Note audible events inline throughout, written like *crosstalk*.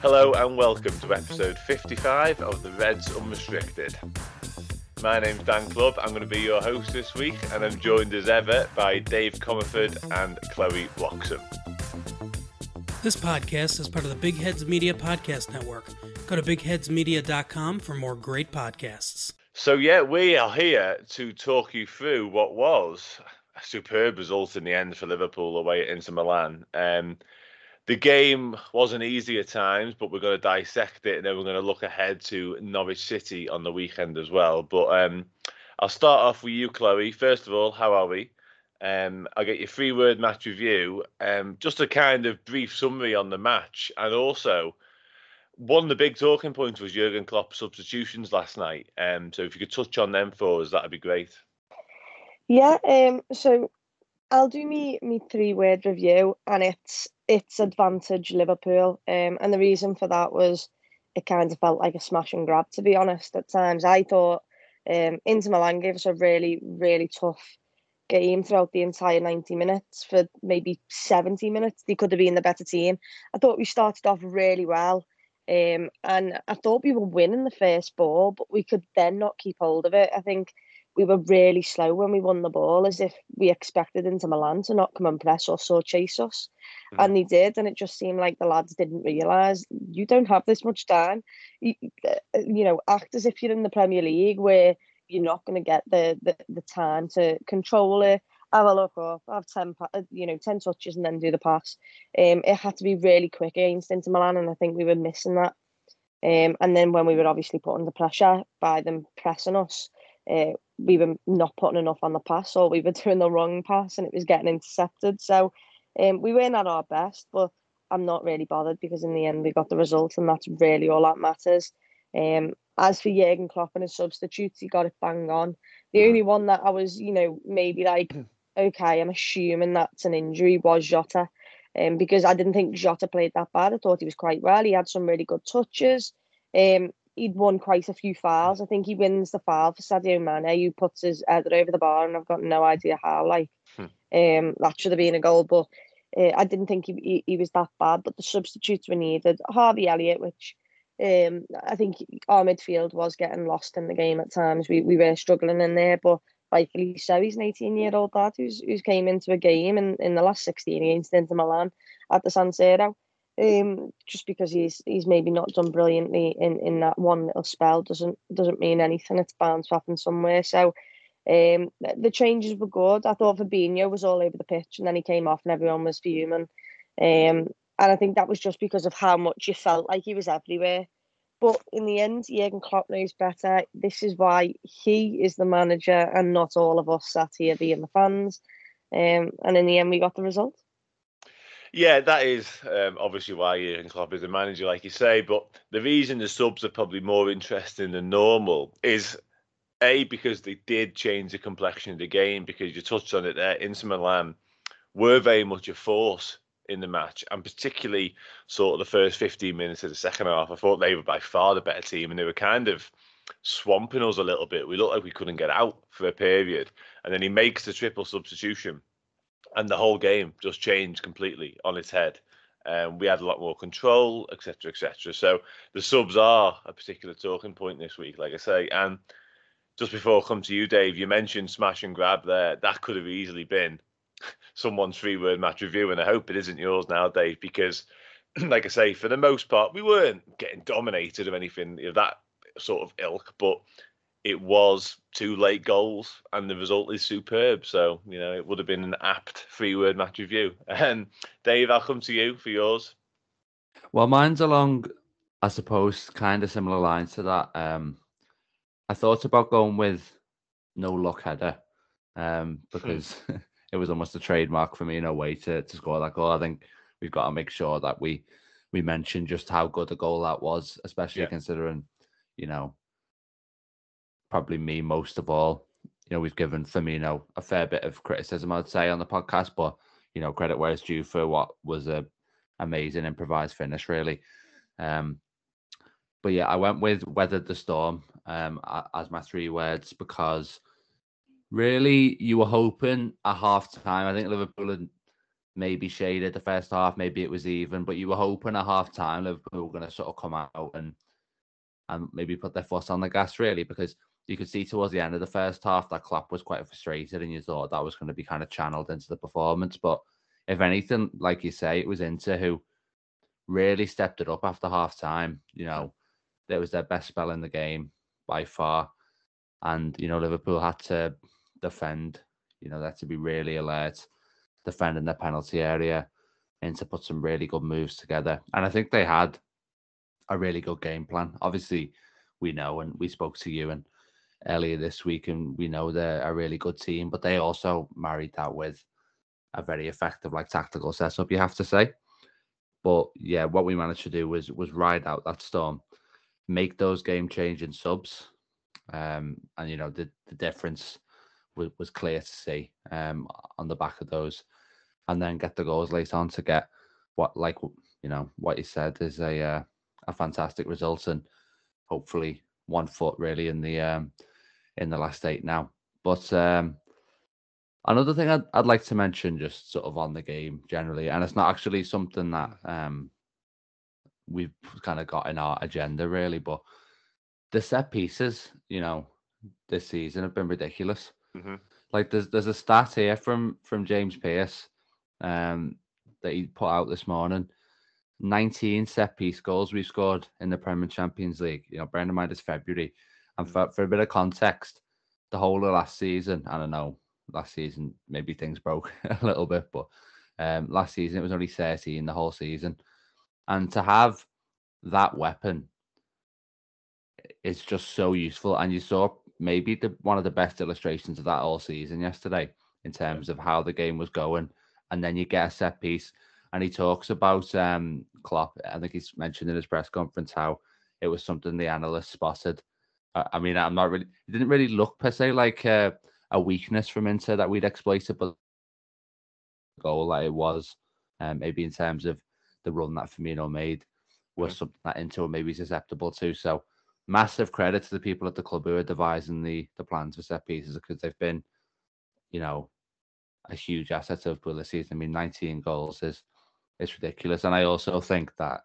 Hello and welcome to episode 55 of the Reds Unrestricted. My name's Dan Clubbe, I'm going to be your host this week, and I'm joined as ever by Dave Comerford and Chloe Bloxam. This podcast is part of the Big Heads Media Podcast Network. Go to bigheadsmedia.com for more great podcasts. So, yeah, we are here to talk you through what was superb result in the end for Liverpool away at Inter Milan. Um, the game wasn't easy at times, but we're going to dissect it and then we're going to look ahead to Norwich City on the weekend as well. But um, I'll start off with you, Chloe. First of all, how are we? Um, I'll get your three word match review. Um, just a kind of brief summary on the match. And also, one of the big talking points was Jurgen Klopp's substitutions last night. Um, so if you could touch on them for us, that'd be great. Yeah, um, so I'll do me me three word review, and it's it's advantage Liverpool. Um, and the reason for that was it kind of felt like a smash and grab. To be honest, at times I thought um, Inter Milan gave us a really really tough game throughout the entire 90 minutes for maybe 70 minutes they could have been the better team i thought we started off really well um, and i thought we were winning the first ball but we could then not keep hold of it i think we were really slow when we won the ball, as if we expected Inter Milan to not come and press us or chase us. Mm. And they did, and it just seemed like the lads didn't realise you don't have this much time. You, uh, you know, act as if you're in the Premier League where you're not going to get the, the the time to control it, have a look up, have 10, uh, you know, 10 touches and then do the pass. Um, it had to be really quick against Inter Milan, and I think we were missing that. Um, and then when we were obviously put under pressure by them pressing us, uh, we were not putting enough on the pass or we were *laughs* doing the wrong pass and it was getting intercepted. So um, we weren't at our best, but I'm not really bothered because in the end we got the result and that's really all that matters. Um, as for Jurgen Klopp and his substitutes, he got it bang on. The only one that I was, you know, maybe like, *clears throat* okay, I'm assuming that's an injury was Jota. Um, because I didn't think Jota played that bad. I thought he was quite well. He had some really good touches. Um, he'd won quite a few fouls. I think he wins the foul for Sadio Mane, who puts his header over the bar, and I've got no idea how. Like, hmm. um, that should have been a goal, but uh, I didn't think he, he, he was that bad. But the substitutes were needed. Harvey Elliott, which um, I think our midfield was getting lost in the game at times. We we were struggling in there, but rightfully so. He's an 18 year old lad who's who's came into a game in, in the last 16 against Inter Milan at the San Siro um, just because he's he's maybe not done brilliantly in, in that one little spell doesn't doesn't mean anything. It's bound to happen somewhere. So um, the changes were good. I thought Fabinho was all over the pitch, and then he came off, and everyone was fuming. Um, and I think that was just because of how much you felt like he was everywhere. But in the end, Jurgen Klopp knows better. This is why he is the manager and not all of us sat here being the fans. Um, and in the end, we got the result. Yeah, that is um, obviously why Jurgen Klopp is a manager, like you say. But the reason the subs are probably more interesting than normal is a because they did change the complexion of the game. Because you touched on it there, Inter Milan were very much a force in the match, and particularly sort of the first 15 minutes of the second half. I thought they were by far the better team, and they were kind of swamping us a little bit. We looked like we couldn't get out for a period, and then he makes the triple substitution and the whole game just changed completely on its head. Um, we had a lot more control, etc., etc. So the subs are a particular talking point this week, like I say. And just before I come to you, Dave, you mentioned smash and grab there. That could have easily been *laughs* someone's three word match review, and I hope it isn't yours now, Dave, because, *clears throat* like I say, for the most part, we weren't getting dominated or anything of that sort of ilk, but it was two late goals and the result is superb. So, you know, it would have been an apt three word match review. *laughs* And Dave, I'll come to you for yours. Well, mine's along, I suppose, kind of similar lines to that. Um, I thought about going with no luck header um, because *laughs* it was almost a trademark for me in a way to, to score that goal. I think we've got to make sure that we we mention just how good a goal that was, especially yeah. considering, you know, probably me most of all. You know, we've given Firmino a fair bit of criticism, I'd say, on the podcast, but you know, credit where it's due for what was a amazing improvised finish, really. Um, but yeah, I went with weathered the storm um, as my three words because really you were hoping at half time. I think Liverpool had maybe shaded the first half, maybe it was even, but you were hoping at half time Liverpool were going to sort of come out and and maybe put their foot on the gas really because you could see towards the end of the first half that Klopp was quite frustrated and you thought that was going to be kind of channeled into the performance. But if anything, like you say, it was Inter who really stepped it up after half time. You know, it was their best spell in the game by far. And, you know, Liverpool had to defend, you know, they had to be really alert, defending their penalty area and to put some really good moves together. And I think they had a really good game plan. Obviously, we know and we spoke to you and earlier this week, and we know they're a really good team, but they also married that with a very effective like tactical setup, you have to say. But yeah, what we managed to do was was ride out that storm, make those game changing subs. Um, and you know, the, the difference was, was clear to see um on the back of those, and then get the goals late on to get what like you know what you said is a uh, a fantastic result and hopefully one foot really in the um in the last eight now. But um, another thing I'd, I'd like to mention, just sort of on the game generally, and it's not actually something that um, we've kind of got in our agenda really, but the set pieces, you know, this season have been ridiculous. Mm-hmm. Like there's there's a stat here from from James Pearce um, that he put out this morning. 19 set piece goals we've scored in the Premier Champions League. You know, bear in mind it's February. And mm. for, for a bit of context, the whole of last season, I don't know, last season maybe things broke *laughs* a little bit, but um, last season it was only 13 the whole season. And to have that weapon is just so useful. And you saw maybe the one of the best illustrations of that all season yesterday in terms of how the game was going. And then you get a set piece. And he talks about um Klopp. I think he's mentioned in his press conference how it was something the analysts spotted I mean, I'm not really. It didn't really look per se like a, a weakness from Inter that we'd exploited, but goal that it was, um, maybe in terms of the run that Firmino made, was something that Inter were maybe susceptible to. So, massive credit to the people at the club who are devising the the plans for set pieces because they've been, you know, a huge asset of season. I mean, 19 goals is is ridiculous, and I also think that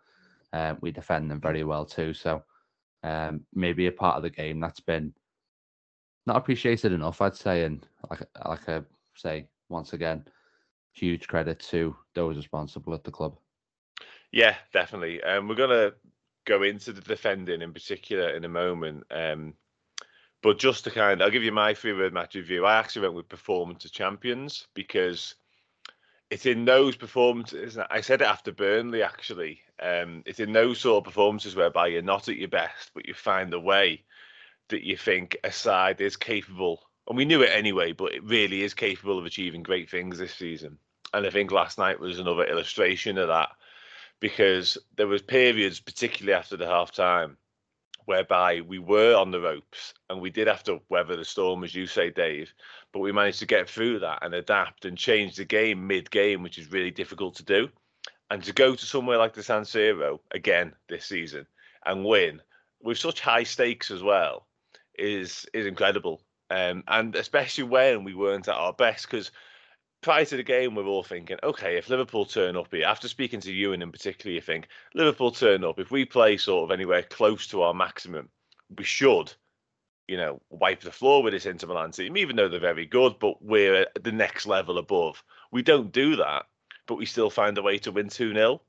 um, we defend them very well too. So um, maybe a part of the game that's been not appreciated enough, I'd say. And like like I say once again, huge credit to those responsible at the club. Yeah, definitely. Um, we're gonna go into the defending in particular in a moment. Um, but just to kind of, I'll give you my three word match review. I actually went with performance of champions because it's in those performances. I said it after Burnley actually. Um, it's in those sort of performances whereby you're not at your best, but you find a way that you think a side is capable. And we knew it anyway, but it really is capable of achieving great things this season. And I think last night was another illustration of that because there was periods, particularly after the half time, whereby we were on the ropes and we did have to weather the storm, as you say, Dave. But we managed to get through that and adapt and change the game mid game, which is really difficult to do. And to go to somewhere like the San Siro again this season and win with such high stakes as well is is incredible. Um, and especially when we weren't at our best, because prior to the game, we are all thinking, okay, if Liverpool turn up here, after speaking to Ewan in particular, you think Liverpool turn up. If we play sort of anywhere close to our maximum, we should, you know, wipe the floor with this Inter Milan team, even though they're very good, but we're at the next level above. We don't do that, but we still find a way to win 2 0.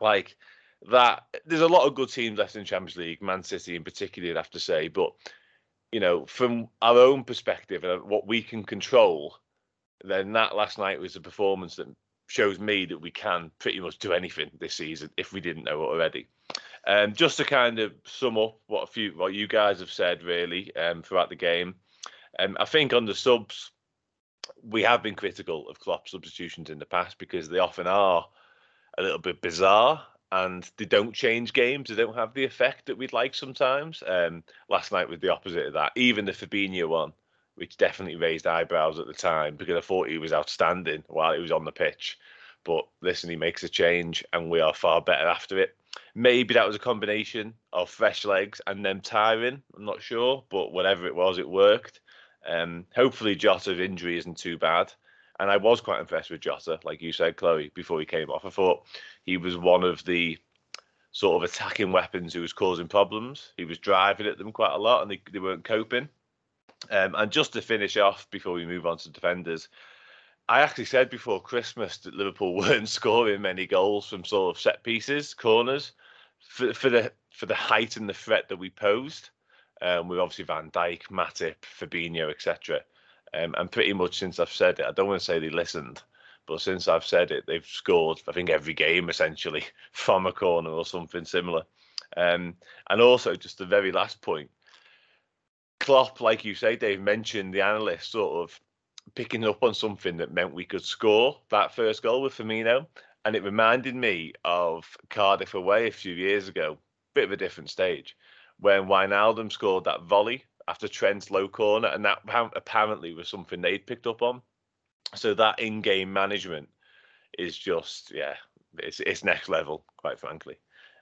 Like that, there's a lot of good teams left in Champions League, Man City in particular, I'd have to say, but. You know, from our own perspective and what we can control, then that last night was a performance that shows me that we can pretty much do anything this season if we didn't know already. Um, just to kind of sum up what a few what you guys have said really um, throughout the game, um, I think on the subs we have been critical of Klopp substitutions in the past because they often are a little bit bizarre and they don't change games. They don't have the effect that we'd like sometimes. Um, last night was the opposite of that. Even the Fabinho one which definitely raised eyebrows at the time because I thought he was outstanding while he was on the pitch. But listen, he makes a change and we are far better after it. Maybe that was a combination of fresh legs and them tiring. I'm not sure, but whatever it was, it worked. Um, hopefully, Jota's injury isn't too bad. And I was quite impressed with Jota, like you said, Chloe, before he came off. I thought he was one of the sort of attacking weapons who was causing problems. He was driving at them quite a lot and they, they weren't coping. Um, and just to finish off before we move on to defenders, I actually said before Christmas that Liverpool *laughs* weren't scoring many goals from sort of set pieces, corners, for, for the for the height and the threat that we posed. Um, with obviously Van Dijk, Matip, Fabinho, etc. Um, and pretty much since I've said it, I don't want to say they listened, but since I've said it, they've scored, I think, every game essentially *laughs* from a corner or something similar. Um, and also, just the very last point, Klopp, like you say, Dave mentioned the analyst sort of picking up on something that meant we could score that first goal with Firmino. And it reminded me of Cardiff away a few years ago, bit of a different stage, when Wijnaldum scored that volley after Trent's low corner, and that apparently was something they'd picked up on. So that in-game management is just, yeah, it's it's next level, quite frankly.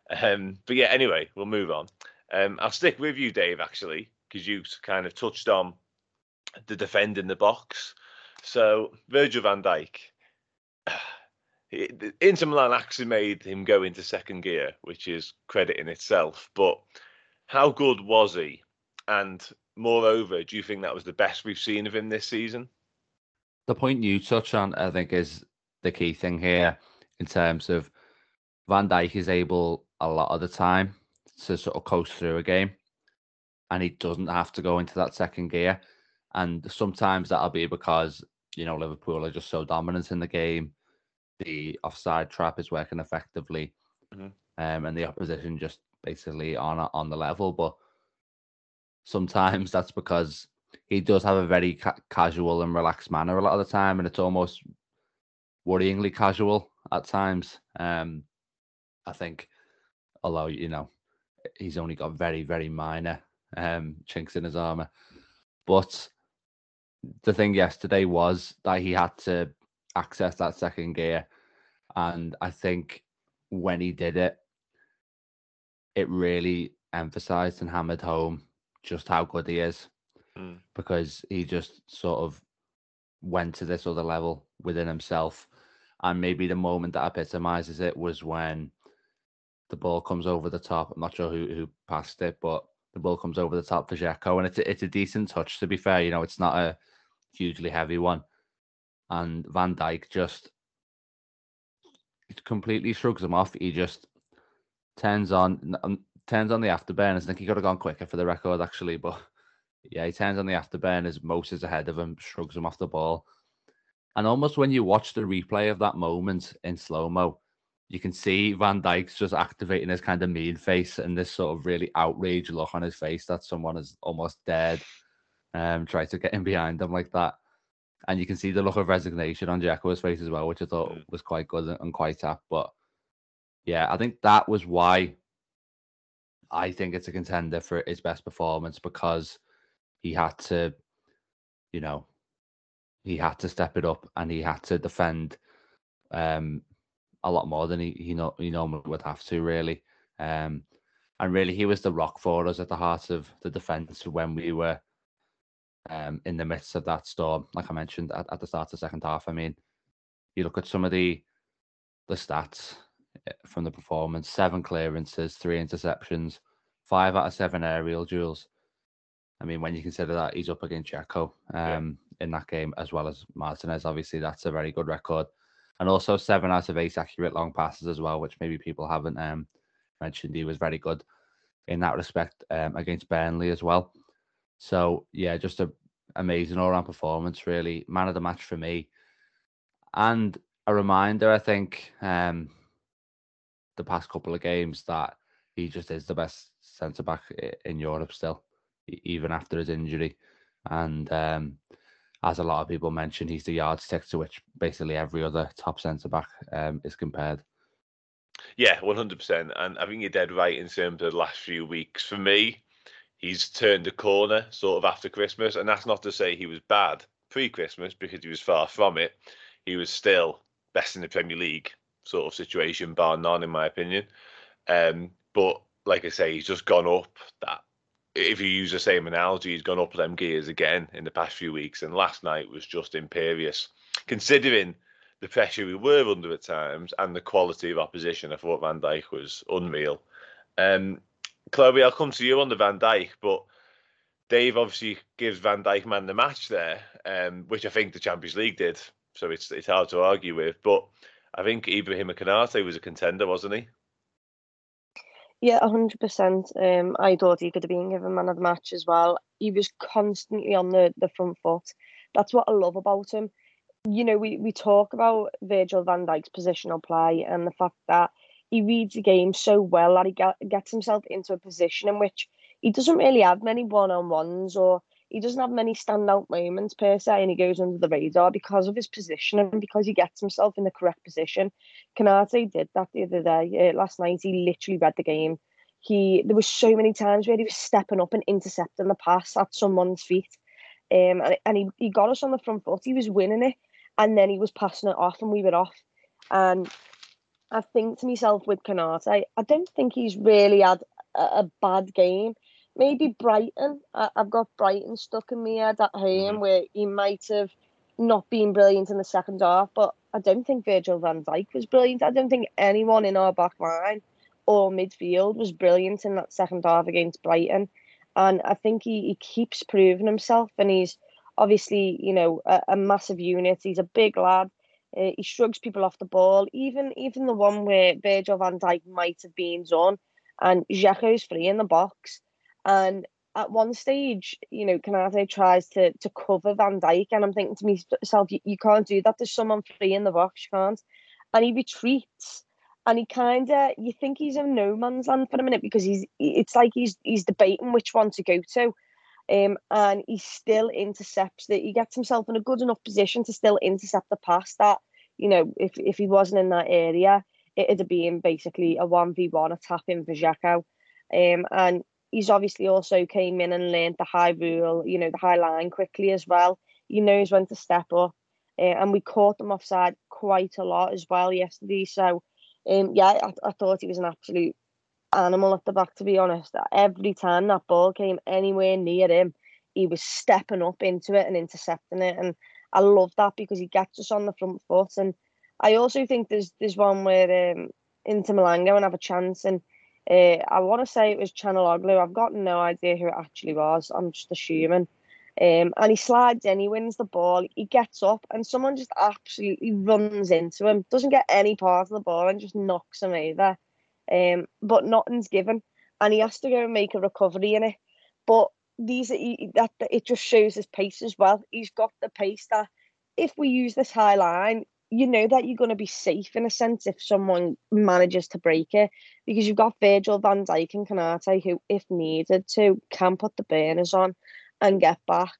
Um, but yeah, anyway, we'll move on. Um, I'll stick with you, Dave, actually, because you kind of touched on the defend in the box. So Virgil van Dijk, *sighs* Inter Milan actually made him go into second gear, which is credit in itself. But how good was he? And moreover, do you think that was the best we've seen of him this season? The point you touch on, I think, is the key thing here in terms of Van Dijk is able a lot of the time to sort of coast through a game and he doesn't have to go into that second gear. And sometimes that'll be because, you know, Liverpool are just so dominant in the game. The offside trap is working effectively. Mm-hmm. Um, and the opposition just basically on on the level. But sometimes that's because he does have a very ca- casual and relaxed manner a lot of the time, and it's almost worryingly casual at times. Um, I think, although you know, he's only got very very minor um, chinks in his armor. But the thing yesterday was that he had to access that second gear. And I think when he did it, it really emphasized and hammered home just how good he is mm. because he just sort of went to this other level within himself. And maybe the moment that epitomizes it was when the ball comes over the top. I'm not sure who, who passed it, but the ball comes over the top for Dzeko, and it's a, it's a decent touch. To be fair, you know, it's not a hugely heavy one, and Van Dijk just completely shrugs him off. He just turns on um, turns on the afterburners. I think he could have gone quicker for the record, actually, but *laughs* yeah, he turns on the afterburners. Moses ahead of him, shrugs him off the ball, and almost when you watch the replay of that moment in slow mo, you can see Van Dijk's just activating his kind of mean face and this sort of really outraged look on his face that someone is almost dead, um, try to get in behind him like that. And you can see the look of resignation on Dzeko's face as well, which I thought mm. was quite good and quite apt. But yeah, I think that was why I think it's a contender for his best performance because he had to, you know, he had to step it up and he had to defend um a lot more than he he, no, he normally would have to really. Um, and really, he was the rock for us at the heart of the defence when we were um, in the midst of that storm. Like I mentioned at, at the start of the second half. I mean, you look at some of the the stats from the performance: seven clearances, three interceptions, five out of seven aerial duels. I mean, when you consider that he's up against Dzeko um, yeah. in that game as well as Martinez, obviously that's a very good record and also seven out of eight accurate long passes as well, which maybe people haven't um, mentioned. He was very good in that respect um, against Burnley as well. So yeah, just a amazing all round performance, really. Man of the match for me, and a reminder, I think, um, the past couple of games that he just is the best centre back in Europe still, even after his injury, and um, as a lot of people mentioned, he's the yardstick to which basically every other top centre back um, is compared. Yeah, one hundred percent, and I think you're dead right in terms of the last few weeks. For me, he's turned a corner sort of after Christmas, and that's not to say he was bad pre-Christmas because he was far from it. He was still best in the Premier League sort of situation, bar none, in my opinion. Um, but like I say, he's just gone up that if you use the same analogy, he's gone up them gears again in the past few weeks, and last night was just imperious. considering the pressure we were under at times and the quality of opposition, I thought Van Dijk was unreal. Um, Chloe, I'll come to you on the Van Dijk, but Dave obviously gives Van Dijk man the match there, um, which I think the Champions League did. So it's it's hard to argue with. But I think Ibrahim Konate was a contender, wasn't he? Yeah, hundred percent. Um, I thought he could have been given man of the match as well. He was constantly on the, the front foot. That's what I love about him. You know, we, we talk about Virgil van Dijk's positional play and the fact that he reads the game so well that he get, gets himself into a position in which he doesn't really have many one on ones or he doesn't have many standout moments per se, and he goes under the radar because of his position and because he gets himself in the correct position. Konate did that the other day, uh, last night. He literally read the game. He there was so many times where he was stepping up and intercepting the pass at someone's feet, um, and, and he, he got us on the front foot. He was winning it, and then he was passing it off, and we were off. And I think to myself with Konate, I don't think he's really had a, a bad game maybe Brighton. I, have got Brighton stuck in my head at home mm-hmm. where he might have not been brilliant in the second half, but I don't think Virgil van Dijk was brilliant. I don't think anyone in our back line or midfield was brilliant in that second half against Brighton. And I think he, he keeps proving himself and he's obviously, you know, a, a massive unit. He's a big lad. Uh, he shrugs people off the ball. Even even the one where Virgil van Dijk might have been done and Dzeko's free in the box and at one stage, you know, Konate tries to to cover Van Dijk, and I'm thinking to myself, you, you can't do that. There's someone free in the box, you can't. And he retreats, and he kind of, you think he's in no man's land for a minute because he's, it's like he's he's debating which one to go to, um, and he still intercepts that. He gets himself in a good enough position to still intercept the pass that, you know, if if he wasn't in that area, it'd have been basically a one v one, a tap in for. Um, and he's obviously also came in and learned the high rule, you know, the high line quickly as well. He knows when to step up. Uh, and we caught them offside quite a lot as well yesterday. So, um, yeah, I, I thought he was an absolute animal at the back, to be honest. Every time that ball came anywhere near him, he was stepping up into it and intercepting it. And I love that because he gets us on the front foot. And I also think there's there's one where um, Inter Milan go and have a chance and uh, I want to say it was Channel Calhanoglu. I've got no idea who it actually was. I'm just assuming. Um, and he slides in, he wins the ball, he gets up, and someone just absolutely runs into him, doesn't get any part of the ball, and just knocks him over. Um, but nothing's given, and he has to go and make a recovery in it. But these he, that it just shows his pace as well. He's got the pace that if we use this high line, you know that you're going to be safe in a sense if someone manages to break it because you've got Virgil van Dijk and Konate who, if needed to, can put the burners on and get back.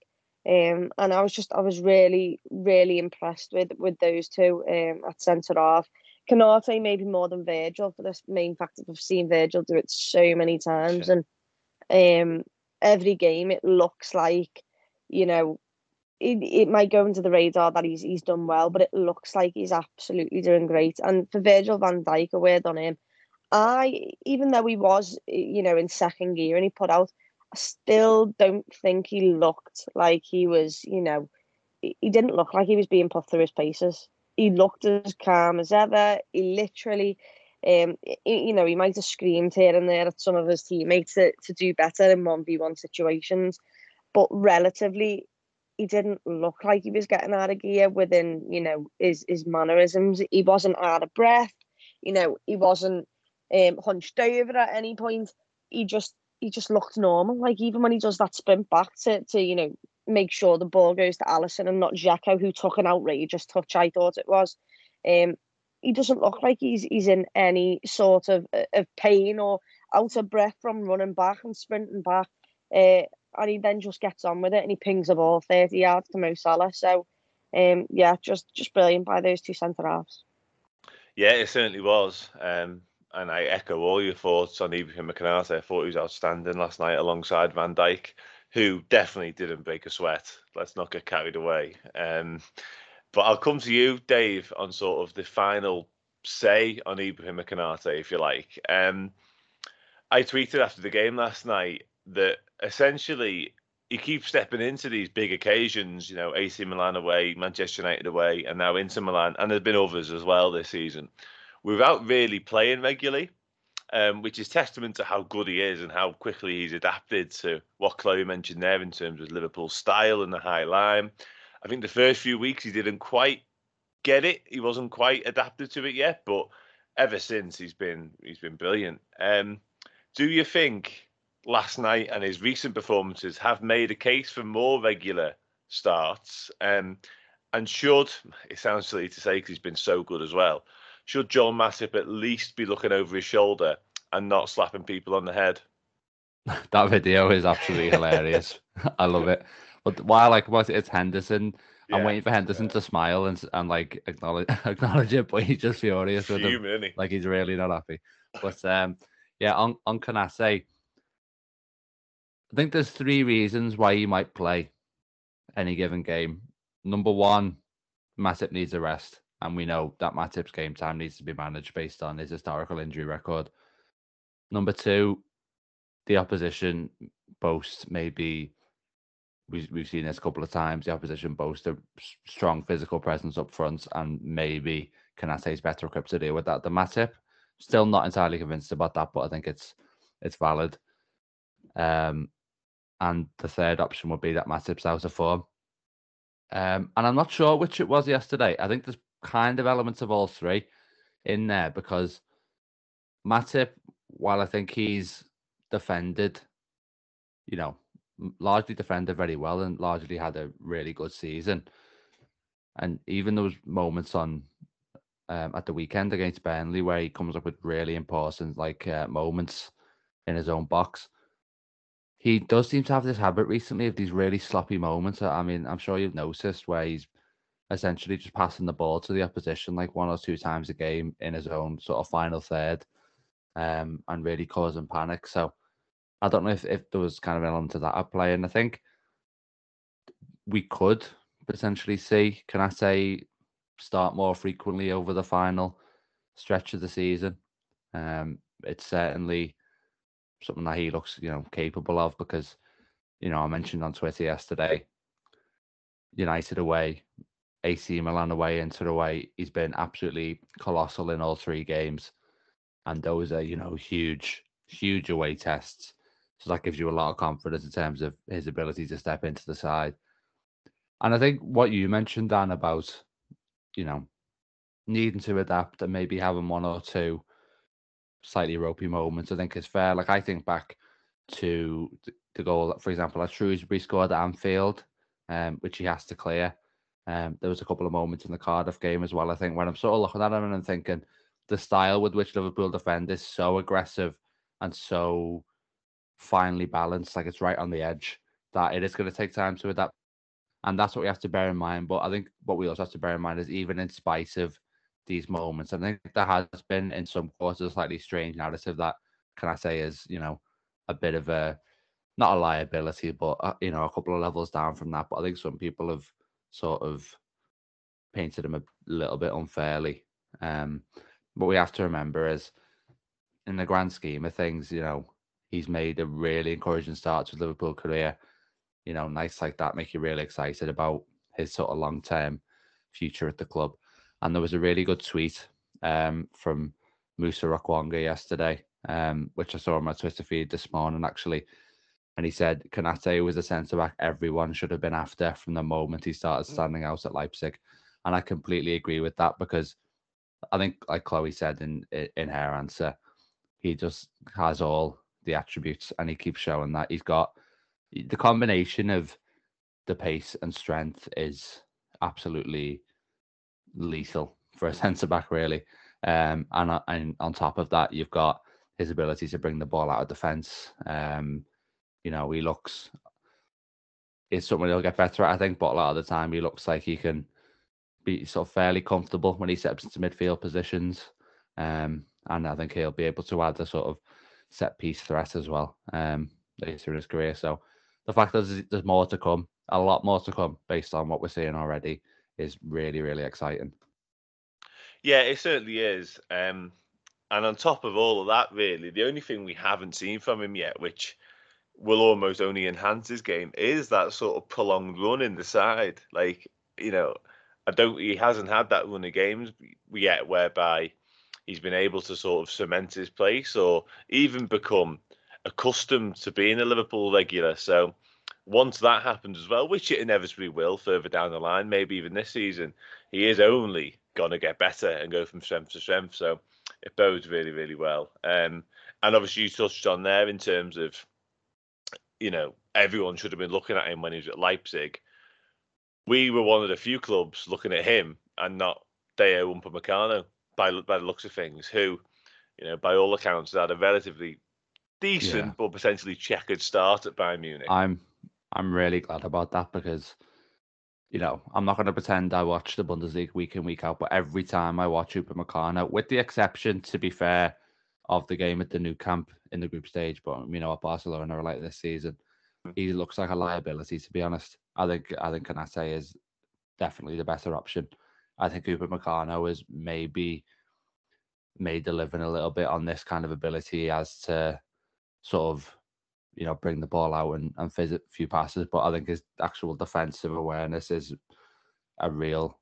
Um, and I was just, I was really, really impressed with with those two um, at centre half. Konate maybe more than Virgil for this main fact that I've seen Virgil do it so many times, and um, every game it looks like, you know, it, it might go into the radar that he's he's done well, but it looks like he's absolutely doing great. And for Virgil van Dijk, a word on him, I even though he was you know in second gear and he put out, I still don't think he looked like he was you know he didn't look like he was being put through his paces. He looked as calm as ever. He literally, um, you know, he might have screamed here and there at some of his teammates to, to do better in one v one situations, but relatively he didn't look like he was getting out of gear within, you know, his his mannerisms. He wasn't out of breath. You know, he wasn't um, hunched over at any point. He just he just looked normal. Like even when he does that sprint back to to you know make sure the ball goes to Alisson and not Dzeko, who took an outrageous touch. I thought it was. Um, he doesn't look like he's he's in any sort of of pain or out of breath from running back and sprinting back. Uh, and he then just gets on with it and he pings the ball 30 yards to Mo Salah. So, um, yeah, just just brilliant by those two centre halves. Yeah, it certainly was. Um, and I echo all your thoughts on Ibrahim Konate. I thought he was outstanding last night alongside Van Dijk, who definitely didn't break a sweat. Let's not get carried away. Um, but I'll come to you, Dave, on sort of the final say on Ibrahim Konate, if you like. Um, I tweeted after the game last night that essentially he keeps stepping into these big occasions, you know, AC Milan away, Manchester United away, and now Inter Milan, and there's been others as well this season, without really playing regularly, um, which is testament to how good he is and how quickly he's adapted to what Chloe mentioned there in terms of Liverpool's style and the high line. I think the first few weeks he didn't quite get it; he wasn't quite adapted to it yet, but ever since he's been he's been brilliant. Um, do you think? Last night and his recent performances have made a case for more regular starts. Um, and should, it sounds silly to say because he's been so good as well, should Joel Matip at least be looking over his shoulder and not slapping people on the head? *laughs* that video is absolutely hilarious. *laughs* I love it. But why I like about it, it's Henderson. Yeah, I'm waiting for Henderson yeah. to smile and and like acknowledge *laughs* acknowledge it, but he's just furious with him. Like he's really not happy. But um, yeah, on on Konaté, I think there's three reasons why you might play any given game. Number one, Matip needs a rest, and we know that Matip's game time needs to be managed based on his historical injury record. Number two, the opposition boasts maybe we've we've seen this a couple of times. The opposition boasts a strong physical presence up front, and maybe is better equipped to deal with that than Matip. Still not entirely convinced about that, but I think it's it's valid. Um, and the third option would be that Matip's out of form. Um, and I'm not sure which it was yesterday. I think there's kind of elements of all three in there because Matip, while I think he's defended, you know, largely defended very well and largely had a really good season. And even those moments on um, at the weekend against Burnley where he comes up with really important like uh, moments in his own box he does seem to have this habit recently of these really sloppy moments. I mean, I'm sure you've noticed where he's essentially just passing the ball to the opposition like one or two times a game in his own sort of final third, um, and really causing panic. So I don't know if, if there was kind of an element to that at play, and I think we could potentially see Konate, start more frequently over the final stretch of the season. Um, it's certainly something that he looks, you know, capable of because, you know, I mentioned on Twitter yesterday, United away, AC Milan away, Inter away, he's been absolutely colossal in all three games. And those are, you know, huge, huge away tests. So that gives you a lot of confidence in terms of his ability to step into the side. And I think what you mentioned, Dan, about, you know, needing to adapt and maybe having one or two slightly ropey moments, I think is fair. Like I think back to the goal, for example, that Shrewsbury scored at Anfield, um, which he has to clear. Um, there was a couple of moments in the Cardiff game as well. I think when I'm sort of looking at him and thinking the style with which Liverpool defend is so aggressive and so finely balanced, like it's right on the edge, that it is going to take time to adapt. And that's what we have to bear in mind. But I think what we also have to bear in mind is even in spite of these moments. I think there has been in some quarters a slightly strange narrative that Konate is, you know, a bit of a not a liability, but uh, you know, a couple of levels down from that. But I think some people have sort of painted him a little bit unfairly. Um, what we have to remember is, in the grand scheme of things, you know, he's made a really encouraging start to his Liverpool career. You know, nights like that make you really excited about his sort of long term future at the club. And there was a really good tweet um, from Musa Okwonga yesterday, um, which I saw on my Twitter feed this morning actually. And he said Konaté was a centre back everyone should have been after from the moment he started mm. standing out at Leipzig. And I completely agree with that because I think, like Chloe said in in her answer, he just has all the attributes and he keeps showing that he's got the combination of the pace and strength is absolutely lethal for a *laughs* centre back, really. Um, and uh, and on top of that, you've got his ability to bring the ball out of defence. Um, you know, he looks it's something he'll get better at, I think. But a lot of the time, he looks like he can be sort of fairly comfortable when he steps into midfield positions. Um, and I think he'll be able to add a sort of set piece threat as well um, later in his career. So the fact that there's, there's more to come, a lot more to come based on what we're seeing already, is really really exciting. Yeah, it certainly is. Um, and on top of all of that, really, the only thing we haven't seen from him yet, which will almost only enhance his game is that sort of prolonged run in the side. Like, you know, I don't he hasn't had that run of games yet whereby he's been able to sort of cement his place or even become accustomed to being a Liverpool regular. So once that happens as well, which it inevitably will further down the line, maybe even this season, he is only going to get better and go from strength to strength. So it bodes really, really well. Um, and obviously, you touched on there in terms of, you know, everyone should have been looking at him when he was at Leipzig. We were one of the few clubs looking at him and not Dayot Upamecano by by the looks of things, who, you know, by all accounts, had a relatively decent yeah. but potentially checkered start at Bayern Munich. I'm I'm really glad about that because, you know, I'm not going to pretend I watch the Bundesliga week in week out, but every time I watch Upamecano, with the exception, to be fair, of the game at the Nou Camp in the group stage, but you know what Barcelona are like this season, hmm. he looks like a liability. To be honest, I think I think Konate is definitely the better option. I think Upamecano is maybe made the living a little bit on this kind of ability as to sort of you know, bring the ball out and, and fizz a few passes. But I think his actual defensive awareness is a real,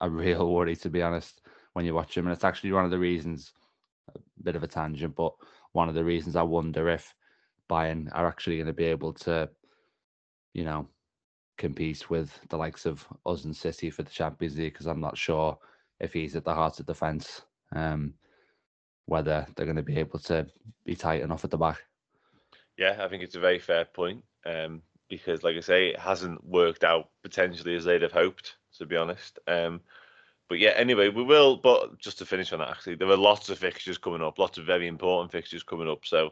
a real *laughs* worry, to be honest, when you watch him. And it's actually one of the reasons, a bit of a tangent, but one of the reasons I wonder if Bayern are actually going to be able to, you know, compete with the likes of us and City for the Champions League because I'm not sure if he's at the heart of defence, um, whether they're going to be able to be tight enough at the back. Yeah, I think it's a very fair point um, because, like I say, it hasn't worked out potentially as they'd have hoped, to be honest. Um, but yeah, anyway, we will. But just to finish on that, actually, there are lots of fixtures coming up, lots of very important fixtures coming up. So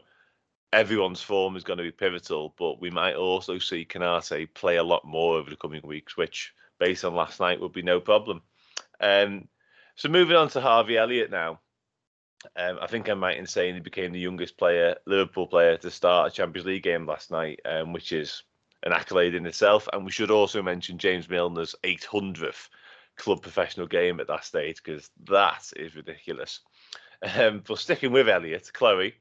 everyone's form is going to be pivotal, but we might also see Konate play a lot more over the coming weeks, which, based on last night, would be no problem. Um, so moving on to Harvey Elliott now. Um, I think I'm right in saying he became the youngest player, Liverpool player, to start a Champions League game last night, um, which is an accolade in itself. And we should also mention James Milner's 800th club professional game at that stage because that is ridiculous. Um, but sticking with Elliot, Chloe,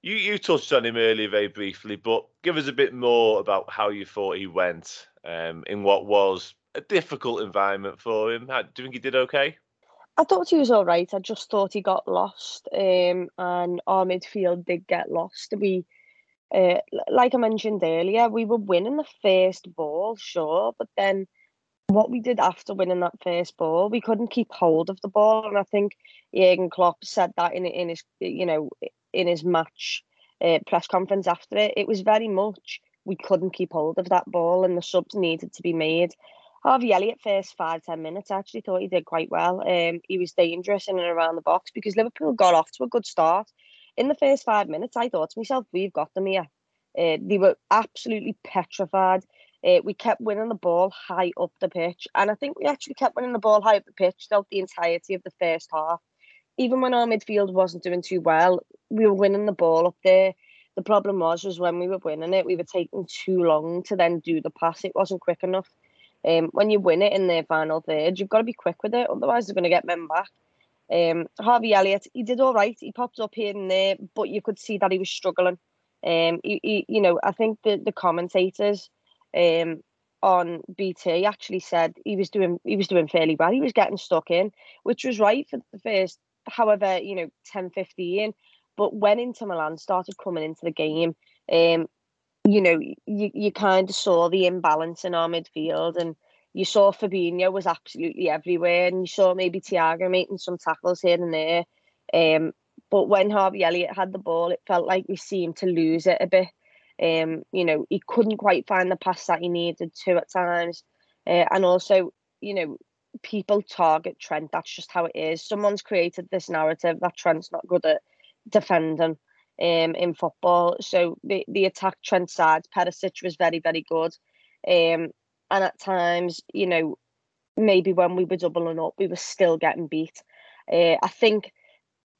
you, you touched on him earlier very briefly, but give us a bit more about how you thought he went um, in what was a difficult environment for him. How, do you think he did okay? I thought he was all right. I just thought he got lost, um, and our midfield did get lost. We, uh, like I mentioned earlier, we were winning the first ball, sure, but then what we did after winning that first ball, we couldn't keep hold of the ball, and I think Jurgen Klopp said that in in his you know in his match uh, press conference after it. It was very much we couldn't keep hold of that ball, and the subs needed to be made. Harvey Elliott, first five, ten minutes, I actually thought he did quite well. Um, he was dangerous in and around the box because Liverpool got off to a good start. In the first five minutes, I thought to myself, we've got them here. Uh, they were absolutely petrified. Uh, we kept winning the ball high up the pitch, and I think we actually kept winning the ball high up the pitch throughout the entirety of the first half. Even when our midfield wasn't doing too well, we were winning the ball up there. The problem was, was when we were winning it, we were taking too long to then do the pass. It wasn't quick enough. Um, when you win it in the final third, you've got to be quick with it, otherwise they're going to get men back. Um, Harvey Elliott, he did all right. He popped up here and there, but you could see that he was struggling. Um, he, he, you know, I think the the commentators, um, on BT actually said he was doing he was doing fairly well. He was getting stuck in, which was right for the first, however, you know, 10, 15. But when Inter Milan started coming into the game, um, you know, you, you kind of saw the imbalance in our midfield and you saw Fabinho was absolutely everywhere and you saw maybe Thiago making some tackles here and there. Um, but when Harvey Elliott had the ball, it felt like we seemed to lose it a bit. Um, you know, he couldn't quite find the pass that he needed to at times. Uh, and also, you know, people target Trent. That's just how it is. Someone's created this narrative that Trent's not good at defending um, in football. So the, the attack Trent side, Perisic was very, very good. Um, and at times, you know, maybe when we were doubling up, we were still getting beat. Uh, I think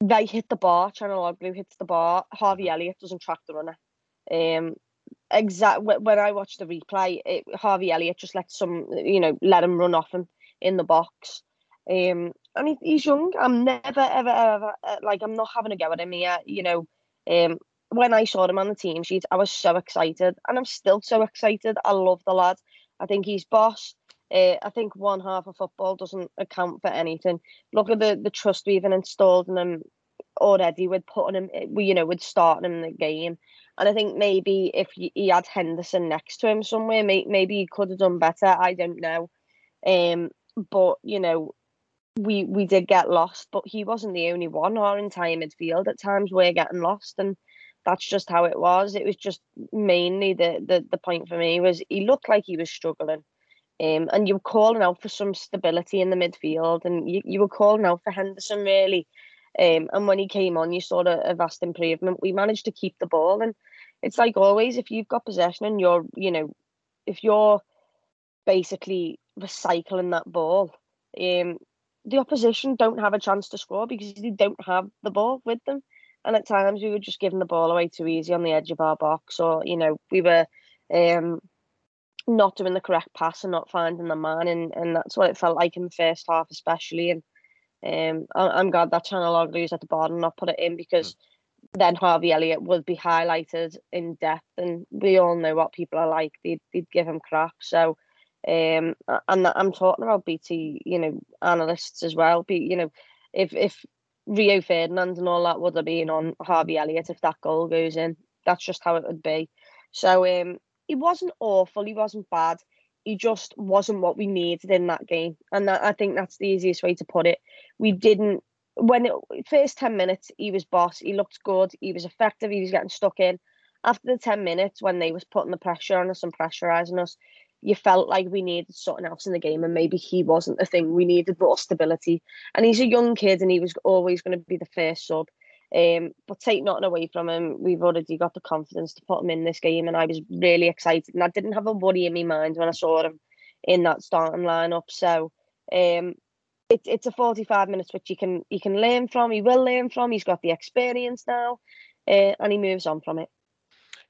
they hit the bar, Calhanoglu hits the bar, Harvey mm-hmm. Elliott doesn't track the runner. Um, exact when I watched the replay, it, Harvey Elliott just let some, you know, let him run off him in the box. Um, and he, he's young. I'm never, ever, ever, uh, like, I'm not having a go at him here. You know, um, when I saw him on the team sheet, I was so excited, and I'm still so excited. I love the lad. I think he's boss. Uh, I think one half of football doesn't account for anything. Look at the the trust we've installed in him already with putting him, eh, you know, with starting him in the game. And I think maybe if he had Henderson next to him somewhere, maybe he could have done better. I don't know. Um, but you know, we we did get lost, but he wasn't the only one. Our entire midfield at times we're getting lost, and that's just how it was. It was just mainly the the the point for me was he looked like he was struggling. Um, and you were calling out for some stability in the midfield, and you, you were calling out for Henderson really. Um, and when he came on, you saw a, a vast improvement. We managed to keep the ball, and it's like always if you've got possession and you're, you know, if you're basically recycling that ball, um, the opposition don't have a chance to score because they don't have the ball with them. And at times we were just giving the ball away too easy on the edge of our box, or you know, we were um, not doing the correct pass and not finding the man, and, and that's what it felt like in the first half, especially. And um, I, am glad that Calhanoglu's at the bottom, not put it in because. Mm. Then Harvey Elliott would be highlighted in depth, and we all know what people are like. They'd, they'd give him crap. So um, and I'm talking about BT, you know, analysts as well. Be you know, if if Rio Ferdinand and all that would have been on Harvey Elliott if that goal goes in, that's just how it would be. So um, he wasn't awful, he wasn't bad. He just wasn't what we needed in that game, and that, I think that's the easiest way to put it. We didn't when it, first ten minutes he was boss. He looked good. He was effective. He was getting stuck in. After the ten minutes, when they was putting the pressure on us and pressurizing us, you felt like we needed something else in the game and maybe he wasn't the thing. We needed more stability. And he's a young kid and he was always going to be the first sub. Um, but take nothing away from him. We've already got the confidence to put him in this game and I was really excited and I didn't have a worry in my mind when I saw him in that starting lineup. So um, it, it's a 45 minutes which you can you can learn from he will learn from. He's got the experience now uh, and he moves on from it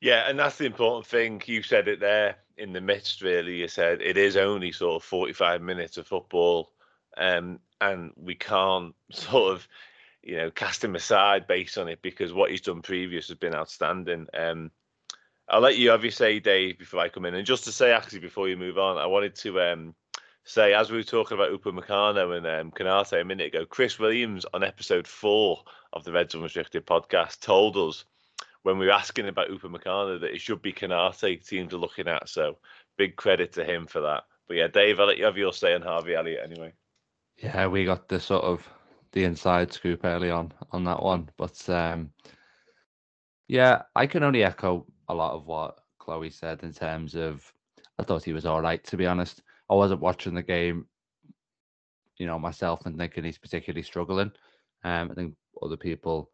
yeah, and that's the important thing. You said it there in the midst, really. You said it is only sort of 45 minutes of football, um, and we can't *laughs* sort of, you know, cast him aside based on it because what he's done previous has been outstanding. Um, I'll let you have your say, Dave, before I come in. And just to say, actually, before you move on, I wanted to um, say, as we were talking about Upamecano and um, Konate a minute ago, Chris Williams on episode four of the Reds Unrestricted podcast told us when we were asking about Upamecano that it should be Konate teams are looking at. So big credit to him for that. But yeah, Dave, I'll let you have your say on Harvey Elliott anyway. Yeah, we got the sort of the inside scoop early on on that one. But um yeah, I can only echo a lot of what Chloe said in terms of I thought he was all right to be honest. I wasn't watching the game, you know, myself and thinking he's particularly struggling. Um, I think other people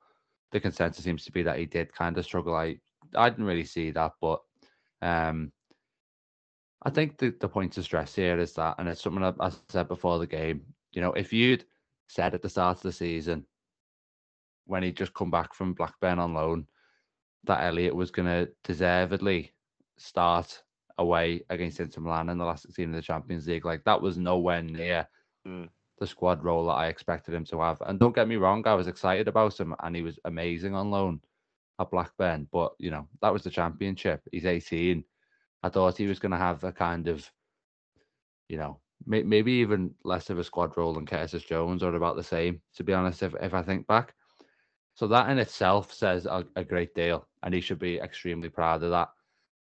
the consensus seems to be that he did kind of struggle. I I didn't really see that, but um, I think the, the point to stress here is that, and it's something I, I said before the game. You know, if you'd said at the start of the season when he'd just come back from Blackburn on loan that Elliott was going to deservedly start away against Inter Milan in the last 16 of the Champions League, like that was nowhere near mm the squad role that I expected him to have. And don't get me wrong, I was excited about him and he was amazing on loan at Blackburn. But, you know, that was the championship. He's 18. I thought he was going to have a kind of, you know, may- maybe even less of a squad role than Curtis Jones or about the same, to be honest, if, if I think back. So that in itself says a, a great deal and he should be extremely proud of that.